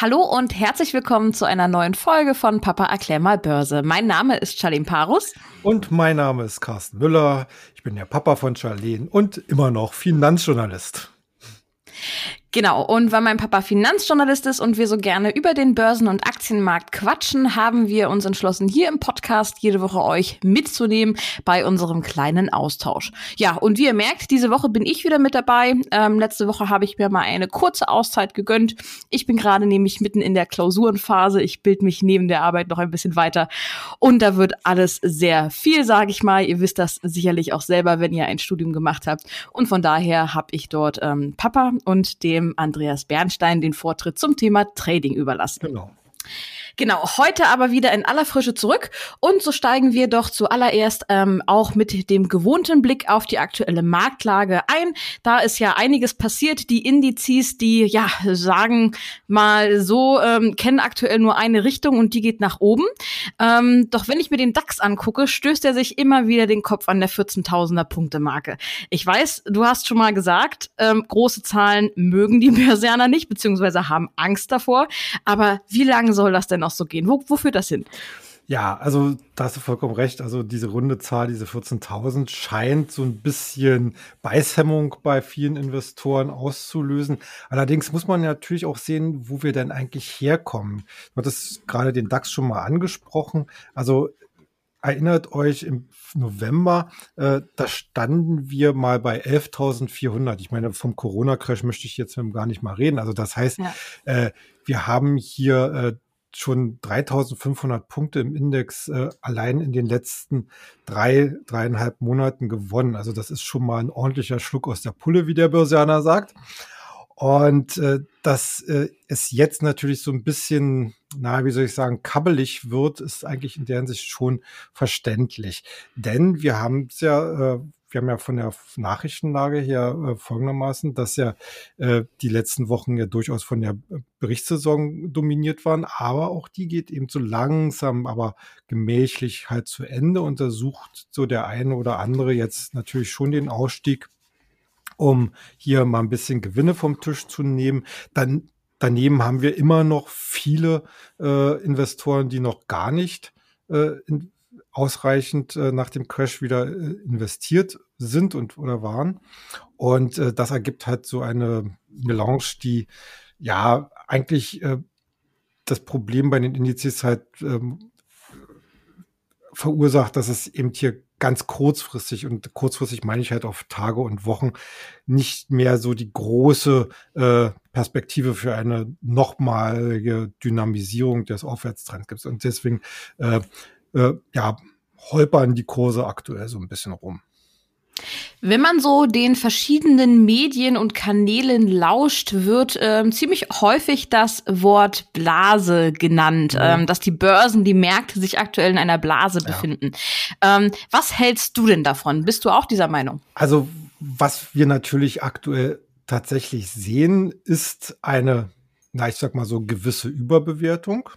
Hallo und herzlich willkommen zu einer neuen Folge von Papa erklär mal Börse. Mein Name ist Charlene Parus. Und mein Name ist Carsten Müller. Ich bin der Papa von Charlene und immer noch Finanzjournalist. Genau, und weil mein Papa Finanzjournalist ist und wir so gerne über den Börsen- und Aktienmarkt quatschen, haben wir uns entschlossen, hier im Podcast jede Woche euch mitzunehmen bei unserem kleinen Austausch. Ja, und wie ihr merkt, diese Woche bin ich wieder mit dabei. Ähm, letzte Woche habe ich mir mal eine kurze Auszeit gegönnt. Ich bin gerade nämlich mitten in der Klausurenphase. Ich bilde mich neben der Arbeit noch ein bisschen weiter. Und da wird alles sehr viel, sage ich mal. Ihr wisst das sicherlich auch selber, wenn ihr ein Studium gemacht habt. Und von daher habe ich dort ähm, Papa und den dem Andreas Bernstein den Vortritt zum Thema Trading überlassen. Genau. Genau, heute aber wieder in aller Frische zurück und so steigen wir doch zuallererst ähm, auch mit dem gewohnten Blick auf die aktuelle Marktlage ein. Da ist ja einiges passiert. Die Indizes, die ja sagen mal so, ähm, kennen aktuell nur eine Richtung und die geht nach oben. Ähm, doch wenn ich mir den DAX angucke, stößt er sich immer wieder den Kopf an der 14.000er Punkte Marke. Ich weiß, du hast schon mal gesagt, ähm, große Zahlen mögen die Börsianer nicht, beziehungsweise haben Angst davor. Aber wie lange soll das denn noch noch so gehen? Wo, wo führt das hin? Ja, also da hast du vollkommen recht. Also diese runde Zahl, diese 14.000 scheint so ein bisschen Beißhemmung bei vielen Investoren auszulösen. Allerdings muss man natürlich auch sehen, wo wir denn eigentlich herkommen. Du hattest gerade den DAX schon mal angesprochen. Also erinnert euch im November, äh, da standen wir mal bei 11.400. Ich meine, vom Corona-Crash möchte ich jetzt gar nicht mal reden. Also das heißt, ja. äh, wir haben hier äh, schon 3500 Punkte im Index äh, allein in den letzten drei, dreieinhalb Monaten gewonnen. Also das ist schon mal ein ordentlicher Schluck aus der Pulle, wie der Börsianer sagt. Und äh, dass äh, es jetzt natürlich so ein bisschen, na, wie soll ich sagen, kabbelig wird, ist eigentlich in der Hinsicht schon verständlich. Denn wir haben es ja äh, wir haben ja von der Nachrichtenlage her äh, folgendermaßen, dass ja äh, die letzten Wochen ja durchaus von der Berichtssaison dominiert waren, aber auch die geht eben so langsam, aber gemächlich halt zu Ende. Untersucht so der eine oder andere jetzt natürlich schon den Ausstieg, um hier mal ein bisschen Gewinne vom Tisch zu nehmen. Dann daneben haben wir immer noch viele äh, Investoren, die noch gar nicht äh, in, ausreichend äh, nach dem Crash wieder äh, investiert sind und oder waren. Und äh, das ergibt halt so eine Melange, die ja eigentlich äh, das Problem bei den Indizes halt ähm, verursacht, dass es eben hier ganz kurzfristig und kurzfristig meine ich halt auf Tage und Wochen nicht mehr so die große äh, Perspektive für eine nochmalige Dynamisierung des Aufwärtstrends gibt. Und deswegen äh, äh, ja, holpern die Kurse aktuell so ein bisschen rum. Wenn man so den verschiedenen Medien und Kanälen lauscht, wird ähm, ziemlich häufig das Wort Blase genannt, mhm. ähm, dass die Börsen, die Märkte sich aktuell in einer Blase ja. befinden. Ähm, was hältst du denn davon? Bist du auch dieser Meinung? Also, was wir natürlich aktuell tatsächlich sehen, ist eine, na, ich sag mal so gewisse Überbewertung.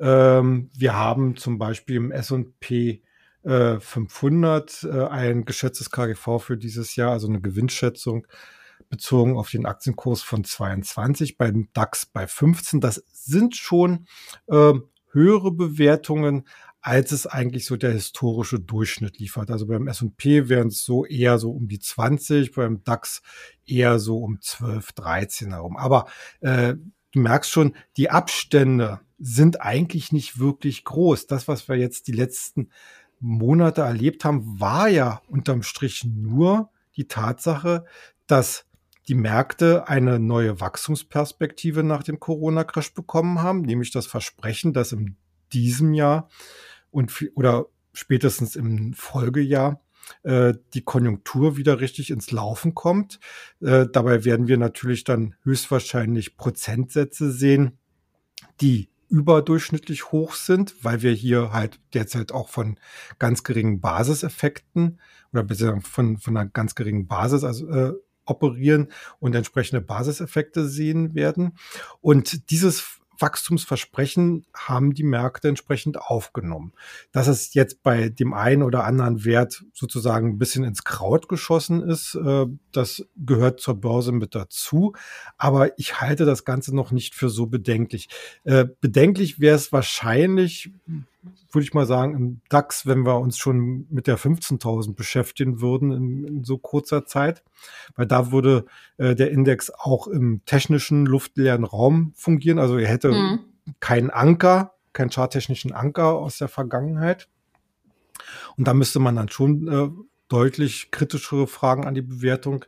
Ähm, wir haben zum Beispiel im S&P äh, 500 äh, ein geschätztes KGV für dieses Jahr, also eine Gewinnschätzung bezogen auf den Aktienkurs von 22, beim DAX bei 15. Das sind schon äh, höhere Bewertungen, als es eigentlich so der historische Durchschnitt liefert. Also beim S&P wären es so eher so um die 20, beim DAX eher so um 12, 13 herum. Aber äh, du merkst schon, die Abstände sind eigentlich nicht wirklich groß. Das, was wir jetzt die letzten Monate erlebt haben, war ja unterm Strich nur die Tatsache, dass die Märkte eine neue Wachstumsperspektive nach dem Corona-Crash bekommen haben, nämlich das Versprechen, dass in diesem Jahr und oder spätestens im Folgejahr äh, die Konjunktur wieder richtig ins Laufen kommt. Äh, dabei werden wir natürlich dann höchstwahrscheinlich Prozentsätze sehen, die überdurchschnittlich hoch sind, weil wir hier halt derzeit auch von ganz geringen Basiseffekten oder beziehungsweise von, von einer ganz geringen Basis also, äh, operieren und entsprechende Basiseffekte sehen werden. Und dieses Wachstumsversprechen haben die Märkte entsprechend aufgenommen. Dass es jetzt bei dem einen oder anderen Wert sozusagen ein bisschen ins Kraut geschossen ist, äh, das gehört zur Börse mit dazu. Aber ich halte das Ganze noch nicht für so bedenklich. Äh, bedenklich wäre es wahrscheinlich, würde ich mal sagen, im DAX, wenn wir uns schon mit der 15.000 beschäftigen würden in, in, so kurzer Zeit, weil da würde äh, der Index auch im technischen luftleeren Raum fungieren. Also er hätte mhm. keinen Anker, keinen charttechnischen Anker aus der Vergangenheit. Und da müsste man dann schon äh, deutlich kritischere Fragen an die Bewertung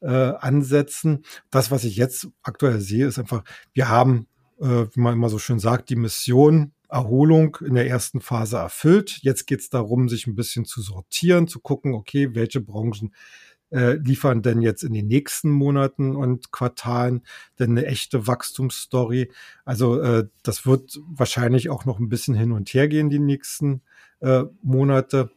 äh, ansetzen. Das, was ich jetzt aktuell sehe, ist einfach, wir haben, äh, wie man immer so schön sagt, die Mission Erholung in der ersten Phase erfüllt. Jetzt geht es darum, sich ein bisschen zu sortieren, zu gucken, okay, welche Branchen äh, liefern denn jetzt in den nächsten Monaten und Quartalen denn eine echte Wachstumsstory. Also äh, das wird wahrscheinlich auch noch ein bisschen hin und her gehen die nächsten äh, Monate.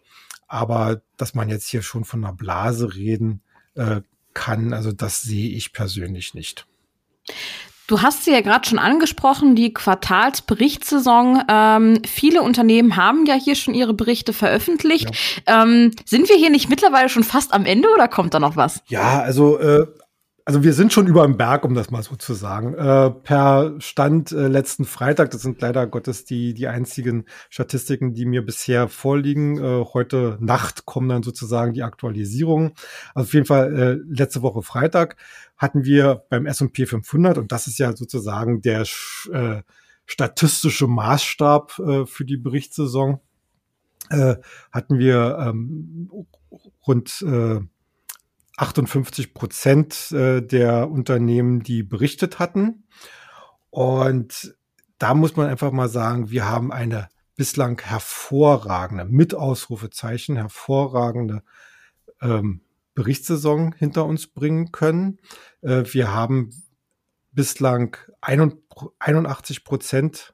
Aber dass man jetzt hier schon von einer Blase reden äh, kann, also das sehe ich persönlich nicht. Du hast sie ja gerade schon angesprochen, die Quartalsberichtssaison. Ähm, viele Unternehmen haben ja hier schon ihre Berichte veröffentlicht. Ja. Ähm, sind wir hier nicht mittlerweile schon fast am Ende oder kommt da noch was? Ja, also äh, also wir sind schon über dem Berg, um das mal so zu sagen. Äh, per Stand äh, letzten Freitag, das sind leider Gottes die, die einzigen Statistiken, die mir bisher vorliegen. Äh, heute Nacht kommen dann sozusagen die Aktualisierungen. Also auf jeden Fall äh, letzte Woche Freitag hatten wir beim S&P 500 und das ist ja sozusagen der äh, statistische Maßstab äh, für die Berichtssaison, äh, hatten wir ähm, rund äh, 58 Prozent äh, der Unternehmen, die berichtet hatten. Und da muss man einfach mal sagen, wir haben eine bislang hervorragende, mit Ausrufezeichen, hervorragende ähm, Berichtssaison hinter uns bringen können. Äh, wir haben bislang 81 Prozent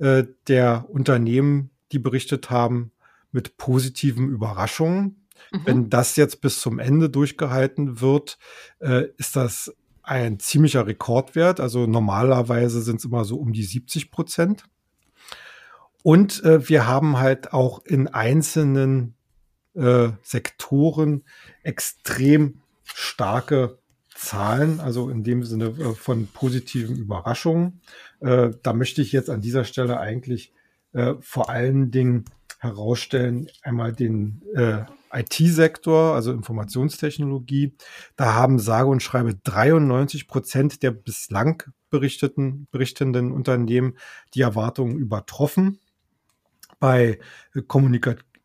äh, der Unternehmen, die berichtet haben, mit positiven Überraschungen. Mhm. Wenn das jetzt bis zum Ende durchgehalten wird, äh, ist das ein ziemlicher Rekordwert. Also normalerweise sind es immer so um die 70 Prozent. Und wir haben halt auch in einzelnen äh, Sektoren extrem starke Zahlen, also in dem Sinne äh, von positiven Überraschungen. Äh, da möchte ich jetzt an dieser Stelle eigentlich äh, vor allen Dingen herausstellen, einmal den äh, IT-Sektor, also Informationstechnologie. Da haben sage und schreibe 93 Prozent der bislang berichteten, berichtenden Unternehmen die Erwartungen übertroffen. Bei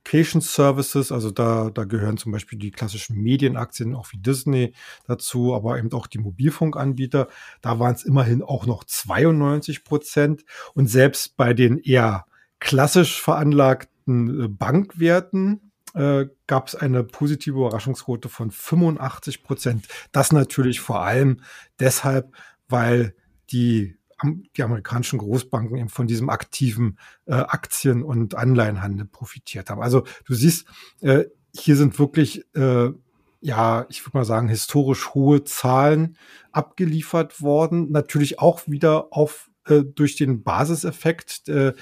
Communication Services, also da, da gehören zum Beispiel die klassischen Medienaktien, auch wie Disney dazu, aber eben auch die Mobilfunkanbieter. Da waren es immerhin auch noch 92 Prozent. Und selbst bei den eher klassisch veranlagten äh, Bankwerten, äh, gab es eine positive Überraschungsquote von 85 Prozent. Das natürlich vor allem deshalb, weil die, die amerikanischen Großbanken eben von diesem aktiven äh, Aktien- und Anleihenhandel profitiert haben. Also du siehst, äh, hier sind wirklich, äh, ja, ich würde mal sagen, historisch hohe Zahlen abgeliefert worden. Natürlich auch wieder auf äh, durch den Basiseffekt, äh,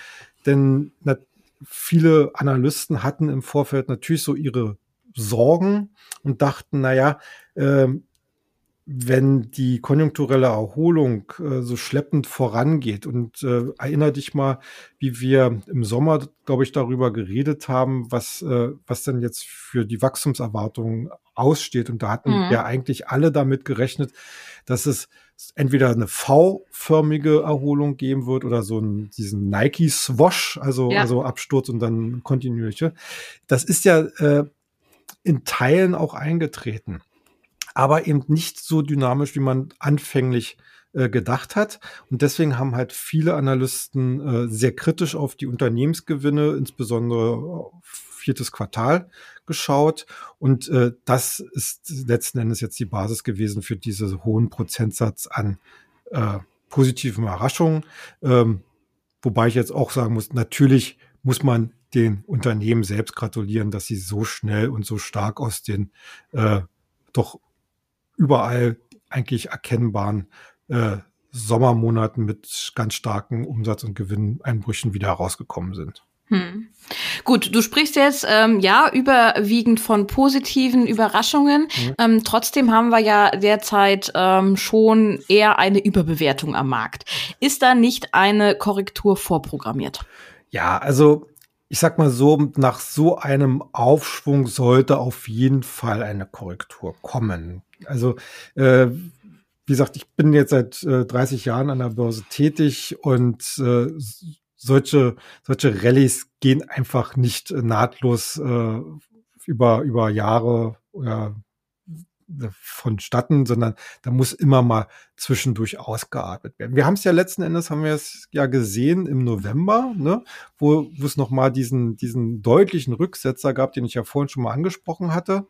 denn na, viele Analysten hatten im Vorfeld natürlich so ihre Sorgen und dachten, naja, äh, wenn die konjunkturelle Erholung äh, so schleppend vorangeht und äh, erinnere dich mal, wie wir im Sommer, glaube ich, darüber geredet haben, was, äh, was denn jetzt für die Wachstumserwartungen aussteht. Und da hatten mhm. ja eigentlich alle damit gerechnet, dass es entweder eine V-förmige Erholung geben wird oder so einen, diesen Nike-Swash, also, ja. also Absturz und dann kontinuierliche. Das ist ja äh, in Teilen auch eingetreten, aber eben nicht so dynamisch, wie man anfänglich äh, gedacht hat. Und deswegen haben halt viele Analysten äh, sehr kritisch auf die Unternehmensgewinne, insbesondere viertes Quartal geschaut. Und äh, das ist letzten Endes jetzt die Basis gewesen für diesen hohen Prozentsatz an äh, positiven Überraschungen. Ähm, wobei ich jetzt auch sagen muss, natürlich muss man den Unternehmen selbst gratulieren, dass sie so schnell und so stark aus den äh, doch überall eigentlich erkennbaren äh, Sommermonaten mit ganz starken Umsatz- und Gewinneinbrüchen wieder herausgekommen sind. Hm. Gut, du sprichst jetzt ähm, ja überwiegend von positiven Überraschungen. Mhm. Ähm, trotzdem haben wir ja derzeit ähm, schon eher eine Überbewertung am Markt. Ist da nicht eine Korrektur vorprogrammiert? Ja, also ich sag mal so, nach so einem Aufschwung sollte auf jeden Fall eine Korrektur kommen. Also äh, wie gesagt, ich bin jetzt seit äh, 30 Jahren an der Börse tätig und äh, solche, solche Rallyes gehen einfach nicht nahtlos äh, über, über Jahre oder vonstatten, sondern da muss immer mal zwischendurch ausgeatmet werden. Wir haben es ja letzten Endes, haben wir es ja gesehen im November, ne, wo, wo es nochmal diesen, diesen deutlichen Rücksetzer gab, den ich ja vorhin schon mal angesprochen hatte.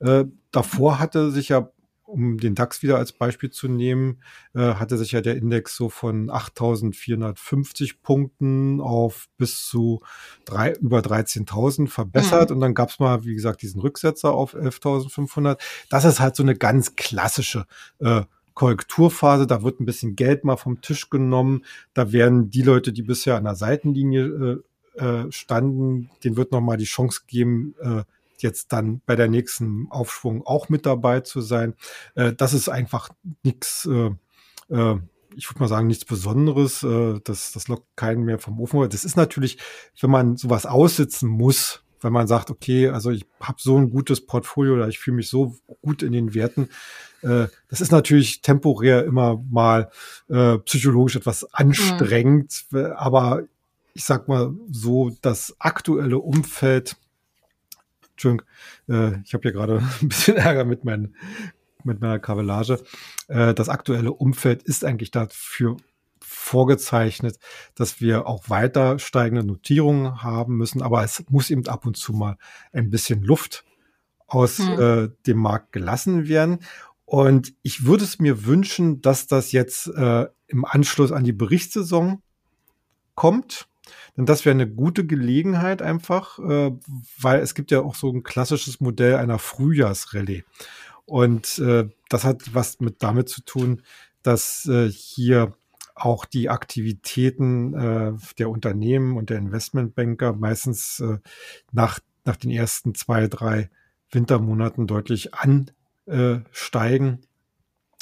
Äh, davor hatte sich ja um den DAX wieder als Beispiel zu nehmen, äh, hatte sich ja der Index so von 8.450 Punkten auf bis zu drei, über 13.000 verbessert. Mhm. Und dann gab es mal, wie gesagt, diesen Rücksetzer auf 11.500. Das ist halt so eine ganz klassische äh, Korrekturphase. Da wird ein bisschen Geld mal vom Tisch genommen. Da werden die Leute, die bisher an der Seitenlinie äh, äh, standen, denen wird noch mal die Chance geben, äh, jetzt dann bei der nächsten Aufschwung auch mit dabei zu sein. Äh, das ist einfach nichts, äh, äh, ich würde mal sagen, nichts Besonderes. Äh, das, das lockt keinen mehr vom Ofen. Das ist natürlich, wenn man sowas aussitzen muss, wenn man sagt, okay, also ich habe so ein gutes Portfolio oder ich fühle mich so gut in den Werten. Äh, das ist natürlich temporär immer mal äh, psychologisch etwas mhm. anstrengend, mhm. aber ich sag mal so, das aktuelle Umfeld Entschuldigung, äh, ich habe hier gerade ein bisschen Ärger mit, mein, mit meiner Kabellage. Äh, das aktuelle Umfeld ist eigentlich dafür vorgezeichnet, dass wir auch weiter steigende Notierungen haben müssen, aber es muss eben ab und zu mal ein bisschen Luft aus hm. äh, dem Markt gelassen werden. Und ich würde es mir wünschen, dass das jetzt äh, im Anschluss an die Berichtssaison kommt. Denn das wäre eine gute Gelegenheit einfach, äh, weil es gibt ja auch so ein klassisches Modell einer Frühjahrsrallye. Und äh, das hat was mit damit zu tun, dass äh, hier auch die Aktivitäten äh, der Unternehmen und der Investmentbanker meistens äh, nach, nach den ersten zwei, drei Wintermonaten deutlich ansteigen.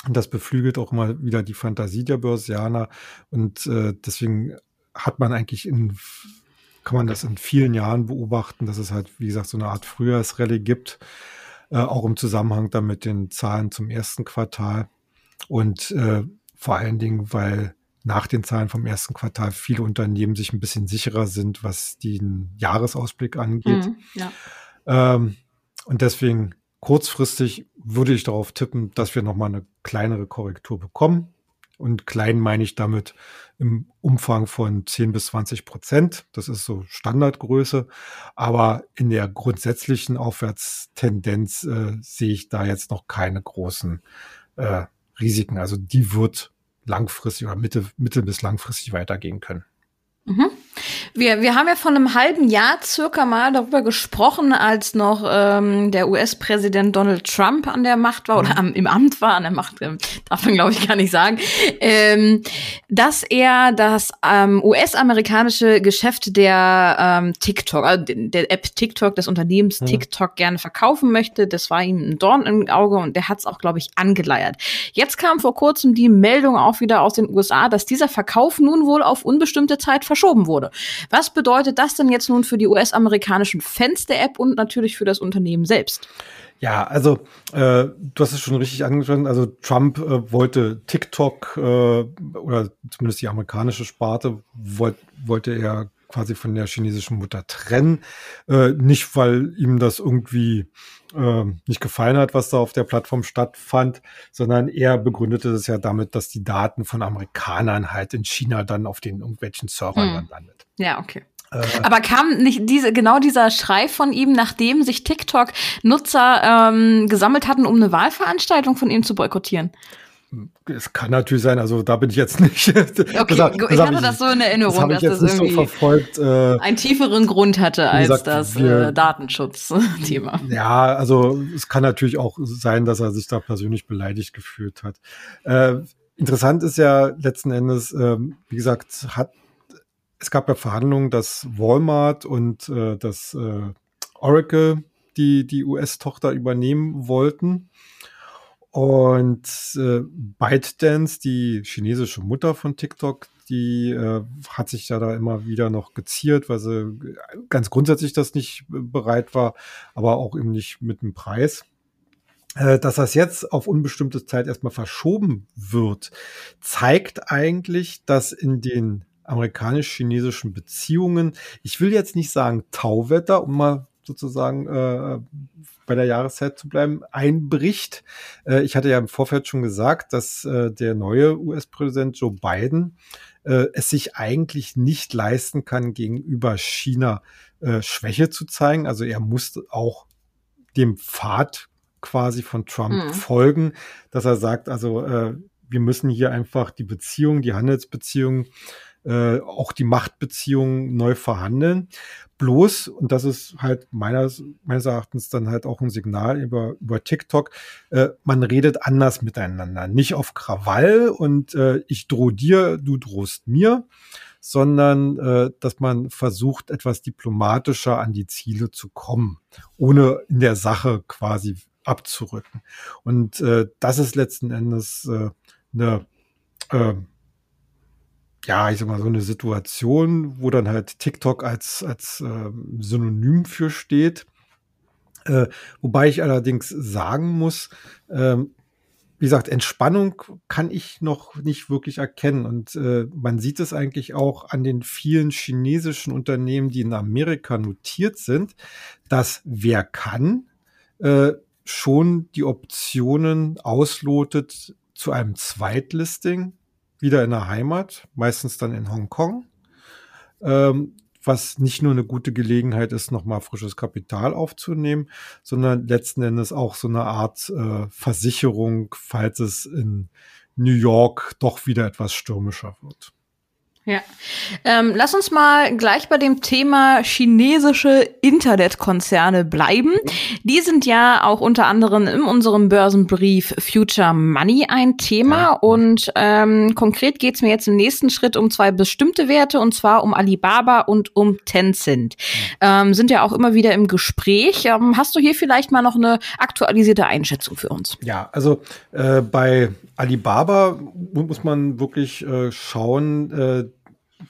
Und das beflügelt auch immer wieder die Fantasie der Börsianer. Und äh, deswegen hat man eigentlich in, kann man das in vielen Jahren beobachten, dass es halt, wie gesagt, so eine Art Frühjahrsrallye gibt, äh, auch im Zusammenhang dann mit den Zahlen zum ersten Quartal. Und äh, vor allen Dingen, weil nach den Zahlen vom ersten Quartal viele Unternehmen sich ein bisschen sicherer sind, was den Jahresausblick angeht. Mhm, ja. ähm, und deswegen kurzfristig würde ich darauf tippen, dass wir nochmal eine kleinere Korrektur bekommen. Und klein meine ich damit im Umfang von 10 bis 20 Prozent. Das ist so Standardgröße. Aber in der grundsätzlichen Aufwärtstendenz äh, sehe ich da jetzt noch keine großen äh, Risiken. Also die wird langfristig oder mittel, mittel bis langfristig weitergehen können. Mhm. Wir, wir haben ja vor einem halben Jahr circa mal darüber gesprochen, als noch ähm, der US-Präsident Donald Trump an der Macht war oder am, im Amt war, an der Macht ähm, darf man glaube ich gar nicht sagen, ähm, dass er das ähm, US-amerikanische Geschäft der ähm, TikTok, also der App TikTok, des Unternehmens mhm. TikTok gerne verkaufen möchte. Das war ihm ein Dorn im Auge und der hat es auch glaube ich angeleiert. Jetzt kam vor kurzem die Meldung auch wieder aus den USA, dass dieser Verkauf nun wohl auf unbestimmte Zeit verschoben wurde. Was bedeutet das denn jetzt nun für die US-amerikanischen Fans der App und natürlich für das Unternehmen selbst? Ja, also äh, du hast es schon richtig angesprochen. Also Trump äh, wollte TikTok äh, oder zumindest die amerikanische Sparte wollt, wollte er quasi von der chinesischen Mutter trennen. Äh, nicht, weil ihm das irgendwie äh, nicht gefallen hat, was da auf der Plattform stattfand, sondern er begründete es ja damit, dass die Daten von Amerikanern halt in China dann auf den irgendwelchen Servern hm. dann landet. Ja, okay. Äh, Aber kam nicht diese genau dieser Schrei von ihm, nachdem sich TikTok-Nutzer ähm, gesammelt hatten, um eine Wahlveranstaltung von ihm zu boykottieren? Es kann natürlich sein, also da bin ich jetzt nicht. Okay, das, das ich hatte ich, das so in Erinnerung, das dass das irgendwie so verfolgt, äh, einen tieferen Grund hatte als gesagt, das äh, Datenschutzthema. Ja, also es kann natürlich auch sein, dass er sich da persönlich beleidigt gefühlt hat. Äh, interessant ist ja letzten Endes, ähm, wie gesagt, hat es gab ja Verhandlungen, dass Walmart und äh, das äh, Oracle die die US-Tochter übernehmen wollten. Und äh, ByteDance, die chinesische Mutter von TikTok, die äh, hat sich ja da immer wieder noch geziert, weil sie ganz grundsätzlich das nicht bereit war, aber auch eben nicht mit dem Preis. Äh, dass das jetzt auf unbestimmte Zeit erstmal verschoben wird, zeigt eigentlich, dass in den amerikanisch-chinesischen Beziehungen, ich will jetzt nicht sagen Tauwetter, um mal sozusagen äh, bei der Jahreszeit zu bleiben, einbricht. Äh, ich hatte ja im Vorfeld schon gesagt, dass äh, der neue US-Präsident Joe Biden äh, es sich eigentlich nicht leisten kann, gegenüber China äh, Schwäche zu zeigen. Also er muss auch dem Pfad quasi von Trump mhm. folgen, dass er sagt, also äh, wir müssen hier einfach die Beziehungen, die Handelsbeziehungen äh, auch die Machtbeziehungen neu verhandeln. Bloß, und das ist halt meines, meines Erachtens dann halt auch ein Signal über, über TikTok, äh, man redet anders miteinander. Nicht auf Krawall und äh, ich drohe dir, du drohst mir, sondern äh, dass man versucht, etwas diplomatischer an die Ziele zu kommen, ohne in der Sache quasi abzurücken. Und äh, das ist letzten Endes äh, eine äh, ja, ich sag mal, so eine Situation, wo dann halt TikTok als, als äh, Synonym für steht. Äh, wobei ich allerdings sagen muss, äh, wie gesagt, Entspannung kann ich noch nicht wirklich erkennen. Und äh, man sieht es eigentlich auch an den vielen chinesischen Unternehmen, die in Amerika notiert sind, dass wer kann, äh, schon die Optionen auslotet zu einem Zweitlisting wieder in der Heimat, meistens dann in Hongkong, ähm, was nicht nur eine gute Gelegenheit ist, nochmal frisches Kapital aufzunehmen, sondern letzten Endes auch so eine Art äh, Versicherung, falls es in New York doch wieder etwas stürmischer wird. Ja. Ähm, lass uns mal gleich bei dem Thema chinesische Internetkonzerne bleiben. Die sind ja auch unter anderem in unserem Börsenbrief Future Money ein Thema. Ja. Und ähm, konkret geht's mir jetzt im nächsten Schritt um zwei bestimmte Werte, und zwar um Alibaba und um Tencent. Ähm, sind ja auch immer wieder im Gespräch. Ähm, hast du hier vielleicht mal noch eine aktualisierte Einschätzung für uns? Ja, also äh, bei Alibaba muss man wirklich äh, schauen, äh,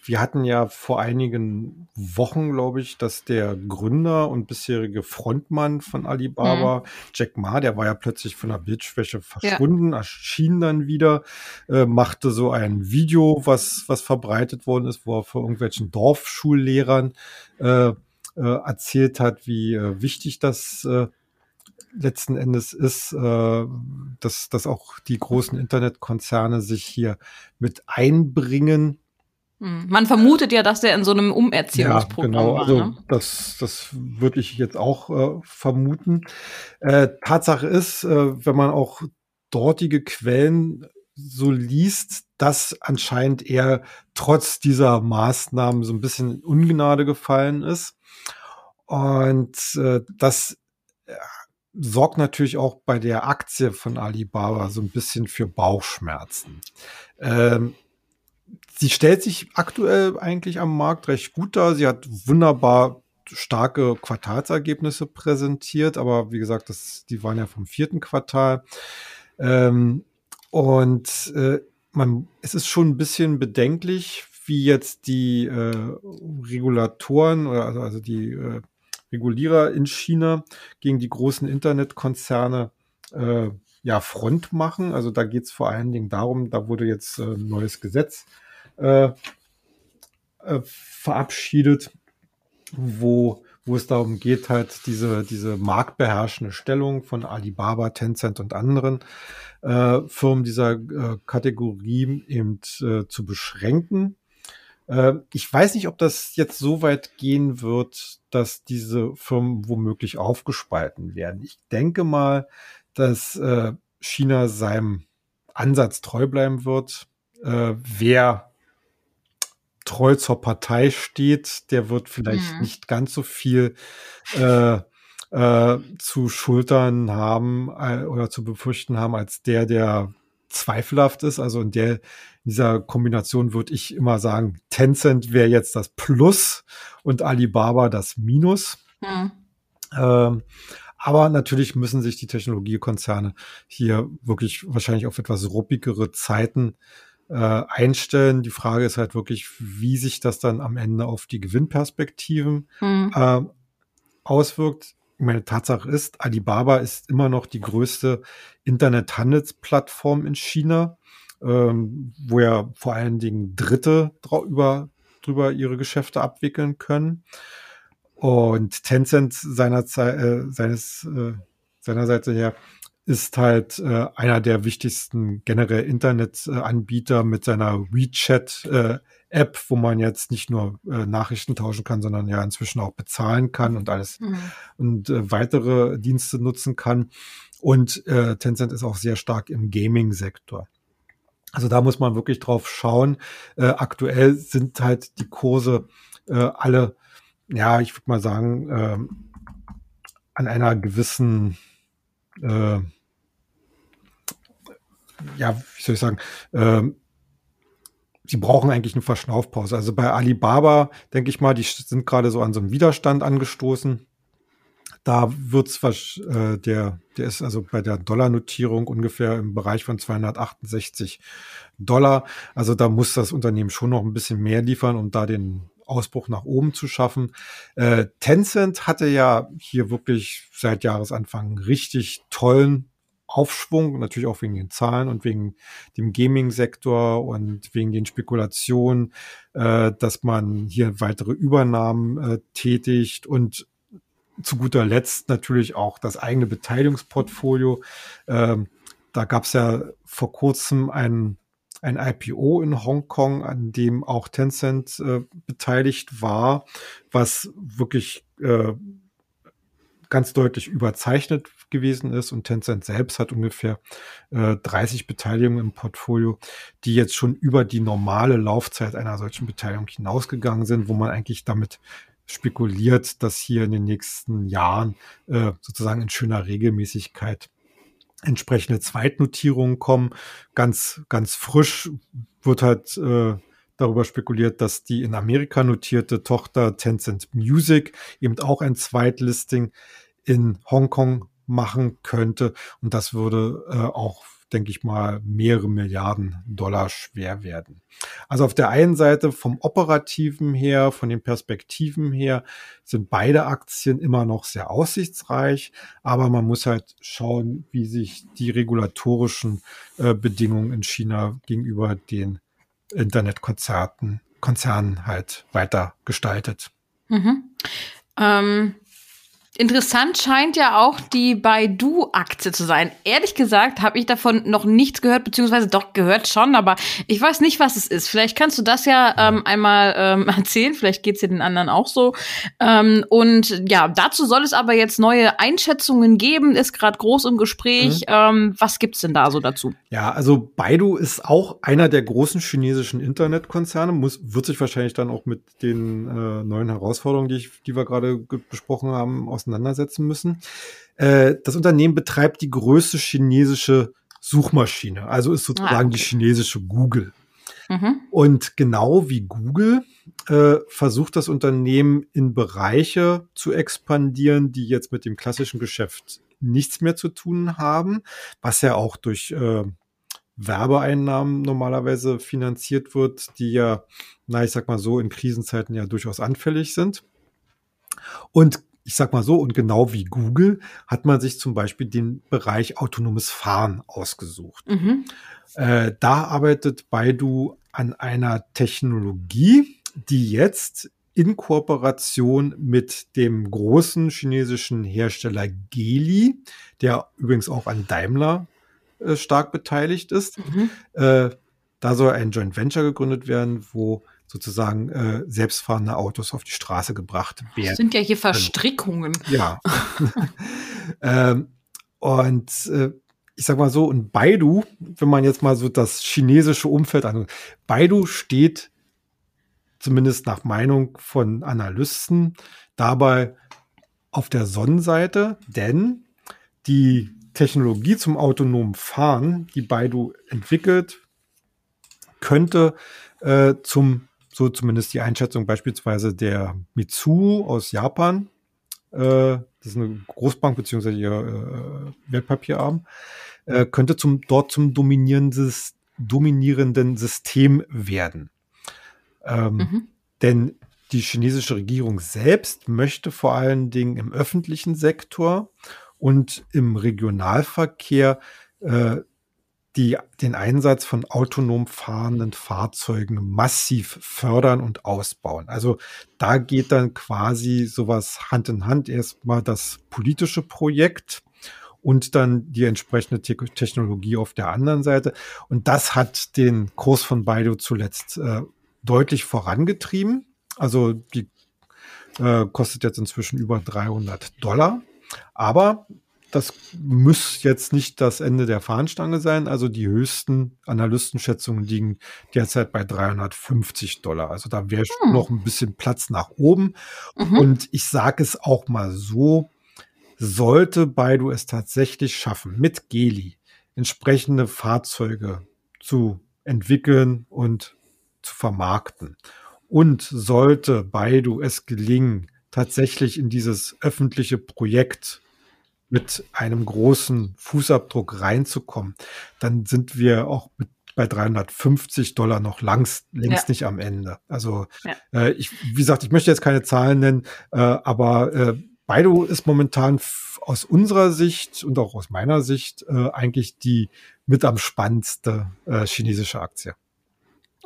wir hatten ja vor einigen Wochen, glaube ich, dass der Gründer und bisherige Frontmann von Alibaba, mhm. Jack Ma, der war ja plötzlich von der Bildschwäche verschwunden, ja. erschien dann wieder, äh, machte so ein Video, was, was verbreitet worden ist, wo er vor irgendwelchen Dorfschullehrern äh, äh, erzählt hat, wie äh, wichtig das äh, letzten Endes ist, äh, dass, dass auch die großen Internetkonzerne sich hier mit einbringen. Man vermutet ja, dass er in so einem Umerziehungsprogramm ja, genau. war. Also ne? das, das würde ich jetzt auch äh, vermuten. Äh, Tatsache ist, äh, wenn man auch dortige Quellen so liest, dass anscheinend er trotz dieser Maßnahmen so ein bisschen in Ungnade gefallen ist. Und äh, das äh, sorgt natürlich auch bei der Aktie von Alibaba so ein bisschen für Bauchschmerzen. Ähm, sie stellt sich aktuell eigentlich am Markt recht gut dar. Sie hat wunderbar starke Quartalsergebnisse präsentiert, aber wie gesagt, das, die waren ja vom vierten Quartal. Ähm, und äh, man, es ist schon ein bisschen bedenklich, wie jetzt die äh, Regulatoren oder also, also die äh, Regulierer in China gegen die großen Internetkonzerne äh, ja Front machen. Also da geht es vor allen Dingen darum, da wurde jetzt äh, ein neues Gesetz äh, äh, verabschiedet, wo, wo es darum geht, halt diese, diese marktbeherrschende Stellung von Alibaba, Tencent und anderen äh, Firmen dieser äh, Kategorie eben äh, zu beschränken. Äh, ich weiß nicht, ob das jetzt so weit gehen wird, dass diese Firmen womöglich aufgespalten werden. Ich denke mal, dass China seinem Ansatz treu bleiben wird. Wer treu zur Partei steht, der wird vielleicht mhm. nicht ganz so viel äh, äh, zu schultern haben äh, oder zu befürchten haben, als der, der zweifelhaft ist. Also in der in dieser Kombination würde ich immer sagen, Tencent wäre jetzt das Plus und Alibaba das Minus. Hm. Ähm, aber natürlich müssen sich die Technologiekonzerne hier wirklich wahrscheinlich auf etwas ruppigere Zeiten äh, einstellen. Die Frage ist halt wirklich, wie sich das dann am Ende auf die Gewinnperspektiven hm. äh, auswirkt. Meine Tatsache ist, Alibaba ist immer noch die größte Internethandelsplattform in China, ähm, wo ja vor allen Dingen Dritte drüber, drüber ihre Geschäfte abwickeln können. Und Tencent seiner äh, seines, äh, seiner Seite her ist halt äh, einer der wichtigsten generell Internetanbieter mit seiner WeChat-App, äh, wo man jetzt nicht nur äh, Nachrichten tauschen kann, sondern ja inzwischen auch bezahlen kann und alles mhm. und äh, weitere Dienste nutzen kann. Und äh, Tencent ist auch sehr stark im Gaming-Sektor. Also da muss man wirklich drauf schauen. Äh, aktuell sind halt die Kurse äh, alle, ja, ich würde mal sagen, äh, an einer gewissen äh, ja, wie soll ich sagen, ähm, sie brauchen eigentlich eine Verschnaufpause. Also bei Alibaba, denke ich mal, die sind gerade so an so einem Widerstand angestoßen. Da wird's äh, der, der ist also bei der Dollarnotierung ungefähr im Bereich von 268 Dollar. Also da muss das Unternehmen schon noch ein bisschen mehr liefern, um da den Ausbruch nach oben zu schaffen. Äh, Tencent hatte ja hier wirklich seit Jahresanfang richtig tollen Aufschwung, natürlich auch wegen den Zahlen und wegen dem Gaming-Sektor und wegen den Spekulationen, äh, dass man hier weitere Übernahmen äh, tätigt und zu guter Letzt natürlich auch das eigene Beteiligungsportfolio. Ähm, da gab es ja vor kurzem ein, ein IPO in Hongkong, an dem auch Tencent äh, beteiligt war, was wirklich äh, ganz deutlich überzeichnet gewesen ist und Tencent selbst hat ungefähr äh, 30 Beteiligungen im Portfolio, die jetzt schon über die normale Laufzeit einer solchen Beteiligung hinausgegangen sind, wo man eigentlich damit spekuliert, dass hier in den nächsten Jahren äh, sozusagen in schöner Regelmäßigkeit entsprechende Zweitnotierungen kommen. Ganz, ganz frisch wird halt äh, darüber spekuliert, dass die in Amerika notierte Tochter Tencent Music eben auch ein Zweitlisting in Hongkong machen könnte. Und das würde äh, auch, denke ich mal, mehrere Milliarden Dollar schwer werden. Also auf der einen Seite vom operativen her, von den Perspektiven her, sind beide Aktien immer noch sehr aussichtsreich. Aber man muss halt schauen, wie sich die regulatorischen äh, Bedingungen in China gegenüber den Internetkonzerten, Konzernen halt weiter gestaltet. Mhm. Ähm, Interessant scheint ja auch die Baidu-Aktie zu sein. Ehrlich gesagt habe ich davon noch nichts gehört, beziehungsweise doch gehört schon, aber ich weiß nicht, was es ist. Vielleicht kannst du das ja ähm, einmal ähm, erzählen, vielleicht geht's ja den anderen auch so. Ähm, und ja, dazu soll es aber jetzt neue Einschätzungen geben, ist gerade groß im Gespräch. Mhm. Ähm, was gibt's denn da so dazu? Ja, also Baidu ist auch einer der großen chinesischen Internetkonzerne, muss, wird sich wahrscheinlich dann auch mit den äh, neuen Herausforderungen, die, ich, die wir gerade besprochen haben, aus auseinandersetzen müssen. Äh, das Unternehmen betreibt die größte chinesische Suchmaschine, also ist sozusagen ah, okay. die chinesische Google. Mhm. Und genau wie Google äh, versucht das Unternehmen in Bereiche zu expandieren, die jetzt mit dem klassischen Geschäft nichts mehr zu tun haben, was ja auch durch äh, Werbeeinnahmen normalerweise finanziert wird, die ja, na, ich sag mal so, in Krisenzeiten ja durchaus anfällig sind. Und ich sag mal so, und genau wie Google hat man sich zum Beispiel den Bereich autonomes Fahren ausgesucht. Mhm. Äh, da arbeitet Baidu an einer Technologie, die jetzt in Kooperation mit dem großen chinesischen Hersteller Geely, der übrigens auch an Daimler äh, stark beteiligt ist, mhm. äh, da soll ein Joint Venture gegründet werden, wo sozusagen äh, selbstfahrende Autos auf die Straße gebracht werden. Das sind ja hier Verstrickungen. Ja. ähm, und äh, ich sag mal so, und Baidu, wenn man jetzt mal so das chinesische Umfeld an, Baidu steht zumindest nach Meinung von Analysten dabei auf der Sonnenseite, denn die Technologie zum autonomen Fahren, die Baidu entwickelt, könnte äh, zum, so zumindest die Einschätzung beispielsweise der Mitsuo aus Japan, äh, das ist eine Großbank beziehungsweise ihr äh, Wertpapierarm, äh, könnte zum, dort zum dominierendes, dominierenden System werden. Ähm, mhm. Denn die chinesische Regierung selbst möchte vor allen Dingen im öffentlichen Sektor und im Regionalverkehr äh, die, den Einsatz von autonom fahrenden Fahrzeugen massiv fördern und ausbauen. Also da geht dann quasi sowas Hand in Hand. Erstmal das politische Projekt und dann die entsprechende Te Technologie auf der anderen Seite. Und das hat den Kurs von Baidu zuletzt äh, deutlich vorangetrieben. Also die äh, kostet jetzt inzwischen über 300 Dollar. Aber das muss jetzt nicht das Ende der Fahnenstange sein. Also die höchsten Analystenschätzungen liegen derzeit bei 350 Dollar. Also da wäre hm. noch ein bisschen Platz nach oben. Mhm. Und ich sage es auch mal so, sollte Baidu es tatsächlich schaffen, mit Geli entsprechende Fahrzeuge zu entwickeln und zu vermarkten. Und sollte Baidu es gelingen, tatsächlich in dieses öffentliche Projekt mit einem großen Fußabdruck reinzukommen, dann sind wir auch mit bei 350 Dollar noch langs, längst ja. nicht am Ende. Also ja. äh, ich, wie gesagt, ich möchte jetzt keine Zahlen nennen, äh, aber äh, Baidu ist momentan aus unserer Sicht und auch aus meiner Sicht äh, eigentlich die mit am spannendste äh, chinesische Aktie.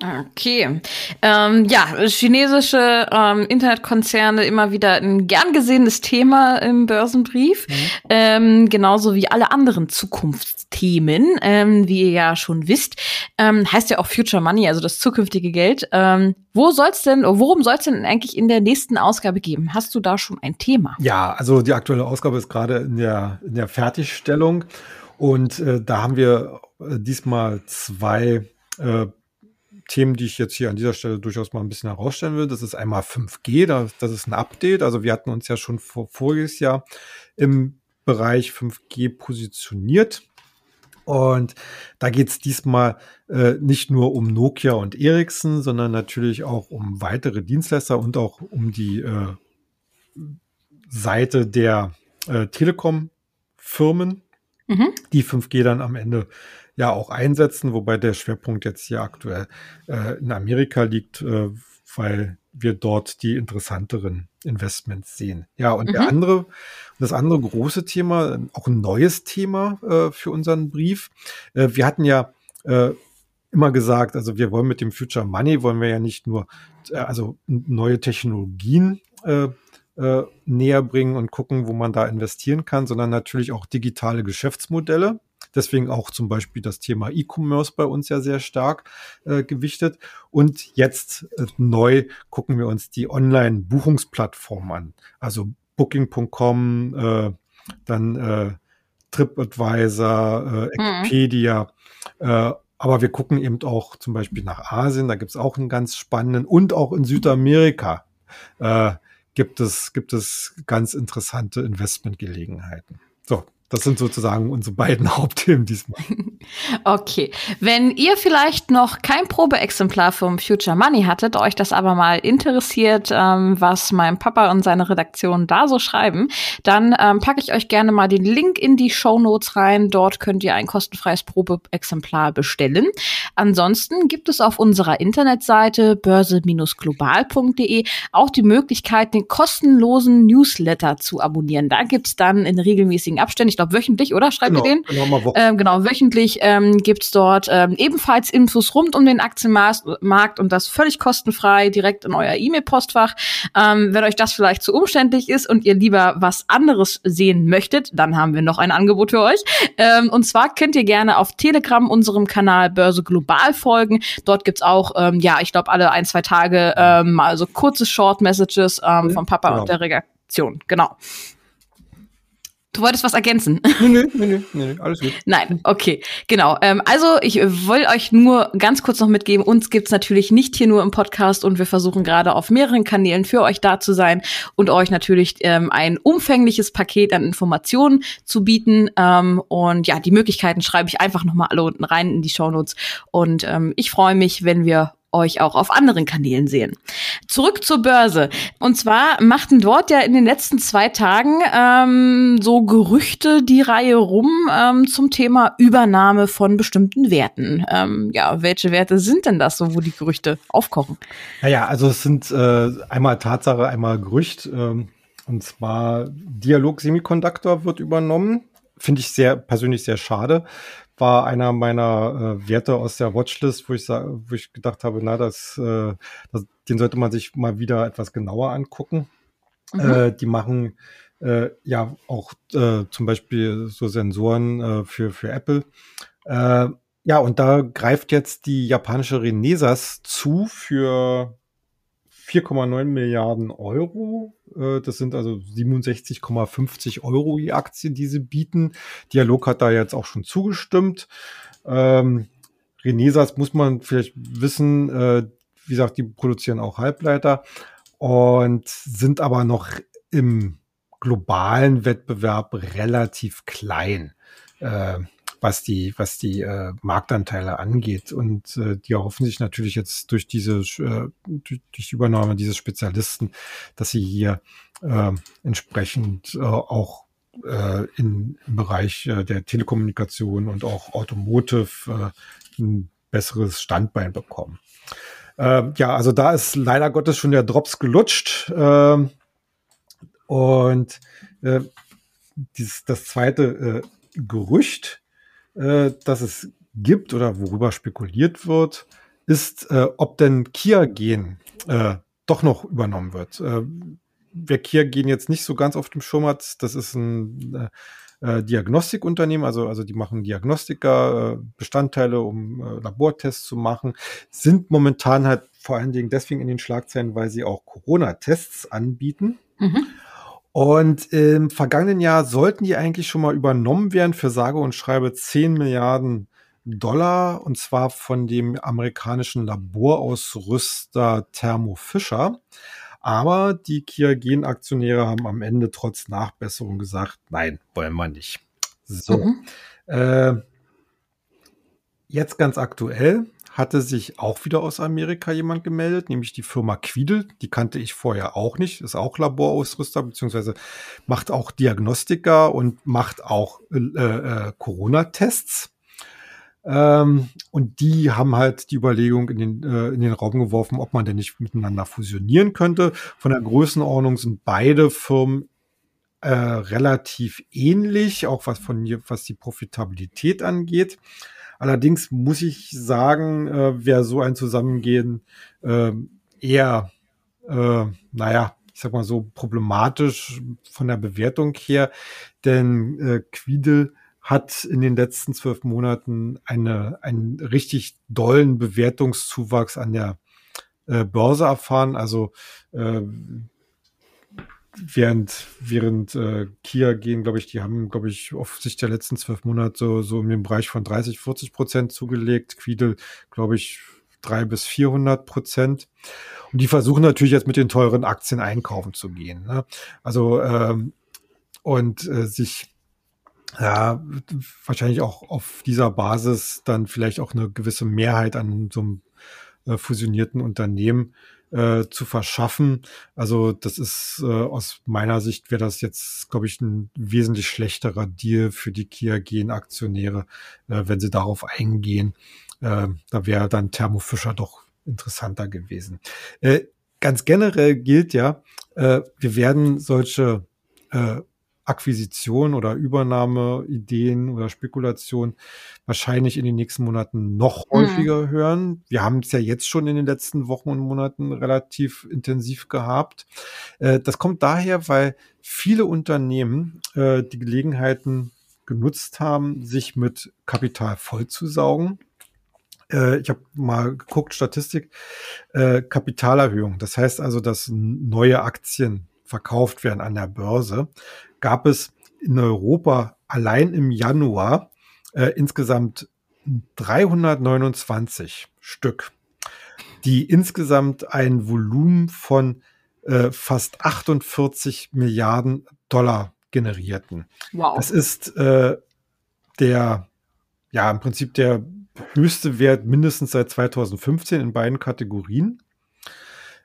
Okay. Ähm, ja, chinesische ähm, Internetkonzerne immer wieder ein gern gesehenes Thema im Börsenbrief. Mhm. Ähm, genauso wie alle anderen Zukunftsthemen, ähm, wie ihr ja schon wisst. Ähm, heißt ja auch Future Money, also das zukünftige Geld. Ähm, wo soll's denn, worum soll's denn eigentlich in der nächsten Ausgabe geben? Hast du da schon ein Thema? Ja, also die aktuelle Ausgabe ist gerade in der, in der Fertigstellung. Und äh, da haben wir äh, diesmal zwei äh, Themen, die ich jetzt hier an dieser Stelle durchaus mal ein bisschen herausstellen will. Das ist einmal 5G, das, das ist ein Update. Also wir hatten uns ja schon vor, voriges Jahr im Bereich 5G positioniert. Und da geht es diesmal äh, nicht nur um Nokia und Ericsson, sondern natürlich auch um weitere Dienstleister und auch um die äh, Seite der äh, Telekom-Firmen, mhm. die 5G dann am Ende ja auch einsetzen, wobei der Schwerpunkt jetzt hier aktuell äh, in Amerika liegt, äh, weil wir dort die interessanteren Investments sehen. Ja, und mhm. der andere, das andere große Thema, auch ein neues Thema äh, für unseren Brief. Äh, wir hatten ja äh, immer gesagt, also wir wollen mit dem Future Money, wollen wir ja nicht nur äh, also neue Technologien äh, äh, näher bringen und gucken, wo man da investieren kann, sondern natürlich auch digitale Geschäftsmodelle. Deswegen auch zum Beispiel das Thema E-Commerce bei uns ja sehr stark äh, gewichtet. Und jetzt äh, neu gucken wir uns die Online-Buchungsplattform an. Also Booking.com, äh, dann äh, TripAdvisor, äh, mhm. Expedia. Mhm. aber wir gucken eben auch zum Beispiel nach Asien, da gibt es auch einen ganz spannenden und auch in Südamerika äh, gibt es, gibt es ganz interessante Investmentgelegenheiten. So, das sind sozusagen unsere beiden Hauptthemen diesmal. Okay. Wenn ihr vielleicht noch kein Probeexemplar vom Future Money hattet, euch das aber mal interessiert, ähm, was mein Papa und seine Redaktion da so schreiben, dann ähm, packe ich euch gerne mal den Link in die Show Notes rein. Dort könnt ihr ein kostenfreies Probeexemplar bestellen. Ansonsten gibt es auf unserer Internetseite börse-global.de auch die Möglichkeit, den kostenlosen Newsletter zu abonnieren. Da gibt's dann in regelmäßigen Abständen, glaube wöchentlich, oder? Schreibt genau, ihr den? Genau, ähm, genau wöchentlich ähm, gibt dort ähm, ebenfalls Infos rund um den Aktienmarkt und das völlig kostenfrei direkt in euer E-Mail-Postfach. Ähm, wenn euch das vielleicht zu umständlich ist und ihr lieber was anderes sehen möchtet, dann haben wir noch ein Angebot für euch. Ähm, und zwar könnt ihr gerne auf Telegram unserem Kanal Börse Global folgen. Dort gibt's auch, ähm, ja, ich glaube, alle ein, zwei Tage ähm, mal so kurze Short Messages ähm, vom Papa genau. und der Redaktion. Genau. Du wolltest was ergänzen? Nee, nee, nee, nee, alles gut. Nein, okay, genau. Ähm, also ich will euch nur ganz kurz noch mitgeben, uns gibt's natürlich nicht hier nur im Podcast und wir versuchen gerade auf mehreren Kanälen für euch da zu sein und euch natürlich ähm, ein umfängliches Paket an Informationen zu bieten. Ähm, und ja, die Möglichkeiten schreibe ich einfach nochmal alle unten rein in die Shownotes. Und ähm, ich freue mich, wenn wir euch auch auf anderen Kanälen sehen. Zurück zur Börse. Und zwar machten dort ja in den letzten zwei Tagen ähm, so Gerüchte die Reihe rum ähm, zum Thema Übernahme von bestimmten Werten. Ähm, ja, welche Werte sind denn das so, wo die Gerüchte aufkochen? Naja, also es sind äh, einmal Tatsache, einmal Gerücht. Ähm, und zwar Dialog Semiconductor wird übernommen. Finde ich sehr persönlich sehr schade war einer meiner äh, Werte aus der Watchlist, wo ich, wo ich gedacht habe, na, das, äh, das, den sollte man sich mal wieder etwas genauer angucken. Mhm. Äh, die machen äh, ja auch äh, zum Beispiel so Sensoren äh, für, für Apple. Äh, ja, und da greift jetzt die japanische Renesas zu für 4,9 Milliarden Euro. Äh, das sind also 67,50 Euro die Aktie, die sie bieten. Dialog hat da jetzt auch schon zugestimmt. Ähm, Renesas muss man vielleicht wissen, äh, wie gesagt, die produzieren auch Halbleiter und sind aber noch im globalen Wettbewerb relativ klein. Äh, was die, was die äh, Marktanteile angeht. Und äh, die erhoffen sich natürlich jetzt durch diese, äh, durch die Übernahme dieses Spezialisten, dass sie hier äh, entsprechend äh, auch äh, in, im Bereich äh, der Telekommunikation und auch Automotive äh, ein besseres Standbein bekommen. Äh, ja, also da ist leider Gottes schon der Drops gelutscht. Äh, und äh, dieses, das zweite äh, Gerücht äh, das es gibt oder worüber spekuliert wird, ist, äh, ob denn Kia-Gen äh, doch noch übernommen wird. Äh, wer Kia-Gen jetzt nicht so ganz auf dem Schirm hat, das ist ein äh, äh Diagnostikunternehmen, also, also die machen Diagnostika, äh, Bestandteile, um äh, Labortests zu machen, sind momentan halt vor allen Dingen deswegen in den Schlagzeilen, weil sie auch Corona-Tests anbieten. Mhm. Und im vergangenen Jahr sollten die eigentlich schon mal übernommen werden für sage und schreibe 10 Milliarden Dollar und zwar von dem amerikanischen Laborausrüster Thermo Fisher. Aber die Kia Gen Aktionäre haben am Ende trotz Nachbesserung gesagt, nein, wollen wir nicht. So. Mhm. Äh, jetzt ganz aktuell hatte sich auch wieder aus Amerika jemand gemeldet, nämlich die Firma Quidel. Die kannte ich vorher auch nicht. Ist auch Laborausrüster, beziehungsweise macht auch Diagnostika und macht auch äh, äh, Corona-Tests. Ähm, und die haben halt die Überlegung in den, äh, in den Raum geworfen, ob man denn nicht miteinander fusionieren könnte. Von der Größenordnung sind beide Firmen äh, relativ ähnlich, auch was von was die Profitabilität angeht. Allerdings muss ich sagen, äh, wäre so ein Zusammengehen äh, eher, äh, naja, ich sag mal so problematisch von der Bewertung her, denn äh, Quidel hat in den letzten zwölf Monaten eine, einen richtig dollen Bewertungszuwachs an der äh, Börse erfahren. Also äh, während, während äh, Kia gehen, glaube ich, die haben, glaube ich, auf Sicht der letzten zwölf Monate so, so in dem Bereich von 30, 40 Prozent zugelegt. Quidel, glaube ich, drei bis 400 Prozent. Und die versuchen natürlich jetzt mit den teuren Aktien einkaufen zu gehen. Ne? Also, ähm, und äh, sich ja, wahrscheinlich auch auf dieser Basis dann vielleicht auch eine gewisse Mehrheit an so einem äh, fusionierten Unternehmen äh, zu verschaffen. Also das ist äh, aus meiner Sicht wäre das jetzt, glaube ich, ein wesentlich schlechterer Deal für die Kia Gen Aktionäre, äh, wenn sie darauf eingehen. Äh, da wäre dann Thermo Fischer doch interessanter gewesen. Äh, ganz generell gilt ja, äh, wir werden solche äh, Akquisition oder Übernahmeideen oder Spekulation wahrscheinlich in den nächsten Monaten noch mhm. häufiger hören. Wir haben es ja jetzt schon in den letzten Wochen und Monaten relativ intensiv gehabt. Äh, das kommt daher, weil viele Unternehmen äh, die Gelegenheiten genutzt haben, sich mit Kapital vollzusaugen äh, ich habe mal geguckt, Statistik, äh, Kapitalerhöhung. Das heißt also, dass neue Aktien verkauft werden an der Börse, gab es in Europa allein im Januar äh, insgesamt 329 Stück, die insgesamt ein Volumen von äh, fast 48 Milliarden Dollar generierten. Wow. Das ist äh, der, ja, im Prinzip der höchste Wert mindestens seit 2015 in beiden Kategorien.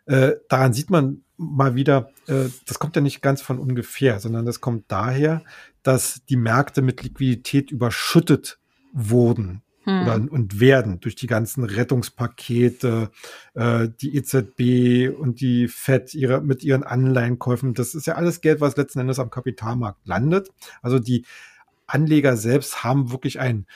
Äh, daran sieht man mal wieder, äh, das kommt ja nicht ganz von ungefähr, sondern das kommt daher, dass die Märkte mit Liquidität überschüttet wurden hm. oder, und werden durch die ganzen Rettungspakete, äh, die EZB und die FED ihre, mit ihren Anleihenkäufen. Das ist ja alles Geld, was letzten Endes am Kapitalmarkt landet. Also die Anleger selbst haben wirklich ein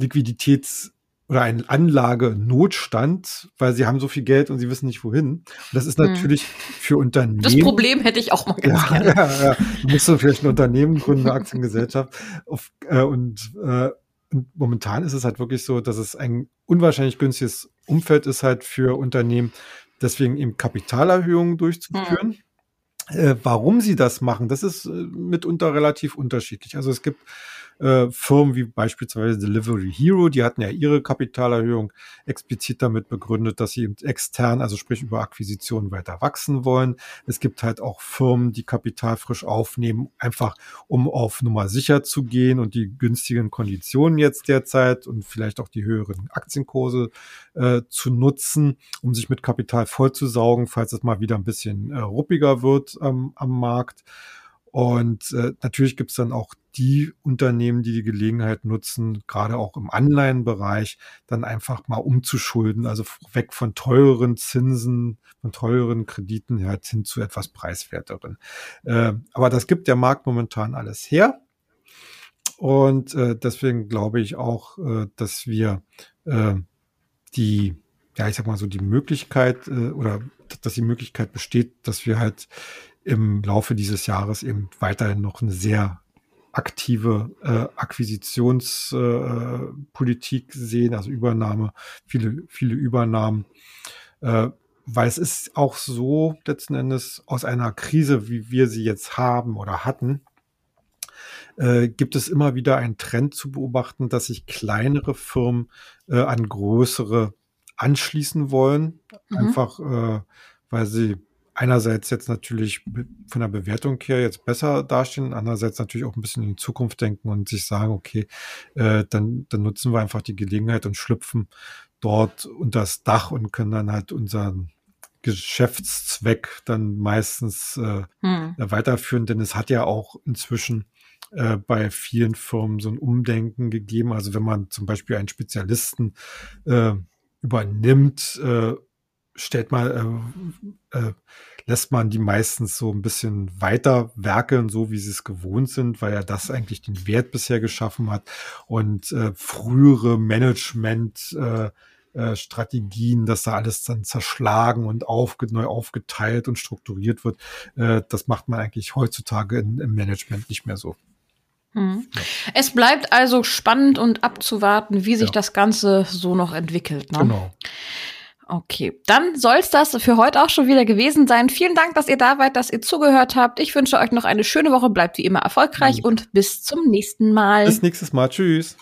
Liquiditäts- oder einen Anlagenotstand, weil sie haben so viel Geld und sie wissen nicht wohin. Und das ist hm. natürlich hm. für Unternehmen. Das Problem hätte ich auch mal ganz ja, gerne. Ja, ja. Du musst so vielleicht ein Unternehmen gründen, eine Aktiengesellschaft. Auf, äh, und, äh, und momentan ist es halt wirklich so, dass es ein unwahrscheinlich günstiges Umfeld ist halt für Unternehmen, deswegen eben Kapitalerhöhungen durchzuführen. Hm. Äh, warum sie das machen, das ist äh, mitunter relativ unterschiedlich. Also es gibt äh, Firmen wie beispielsweise Delivery Hero, die hatten ja ihre Kapitalerhöhung explizit damit begründet, dass sie extern, also sprich über Akquisitionen weiter wachsen wollen. Es gibt halt auch Firmen, die Kapital frisch aufnehmen, einfach um auf Nummer sicher zu gehen und die günstigen Konditionen jetzt derzeit und vielleicht auch die höheren Aktienkurse äh, zu nutzen, um sich mit Kapital vollzusaugen, falls es mal wieder ein bisschen äh, ruppiger wird ähm, am Markt. Und äh, natürlich gibt es dann auch die Unternehmen, die die Gelegenheit nutzen, gerade auch im Anleihenbereich, dann einfach mal umzuschulden, also weg von teuren Zinsen, von teuren Krediten halt hin zu etwas preiswerteren. Äh, aber das gibt der Markt momentan alles her. Und äh, deswegen glaube ich auch, äh, dass wir die, ja, ich sag mal so, die Möglichkeit oder dass die Möglichkeit besteht, dass wir halt im Laufe dieses Jahres eben weiterhin noch eine sehr aktive äh, Akquisitionspolitik äh, sehen, also Übernahme, viele, viele Übernahmen. Äh, weil es ist auch so letzten Endes aus einer Krise, wie wir sie jetzt haben oder hatten, äh, gibt es immer wieder einen Trend zu beobachten, dass sich kleinere Firmen äh, an größere anschließen wollen, mhm. einfach äh, weil sie einerseits jetzt natürlich von der Bewertung her jetzt besser dastehen, andererseits natürlich auch ein bisschen in die Zukunft denken und sich sagen, okay, äh, dann, dann nutzen wir einfach die Gelegenheit und schlüpfen dort unter das Dach und können dann halt unseren Geschäftszweck dann meistens äh, hm. weiterführen, denn es hat ja auch inzwischen äh, bei vielen Firmen so ein Umdenken gegeben. Also wenn man zum Beispiel einen Spezialisten äh, übernimmt, äh, stellt man, äh, äh, lässt man die meistens so ein bisschen weiter werkeln, so wie sie es gewohnt sind, weil er das eigentlich den Wert bisher geschaffen hat und äh, frühere Management äh, äh, Strategien, dass da alles dann zerschlagen und aufge neu aufgeteilt und strukturiert wird, äh, das macht man eigentlich heutzutage in, im Management nicht mehr so. Hm. Es bleibt also spannend und abzuwarten, wie sich ja. das Ganze so noch entwickelt. Ne? Genau. Okay, dann soll's das für heute auch schon wieder gewesen sein. Vielen Dank, dass ihr da wart, dass ihr zugehört habt. Ich wünsche euch noch eine schöne Woche, bleibt wie immer erfolgreich und bis zum nächsten Mal. Bis nächstes Mal. Tschüss.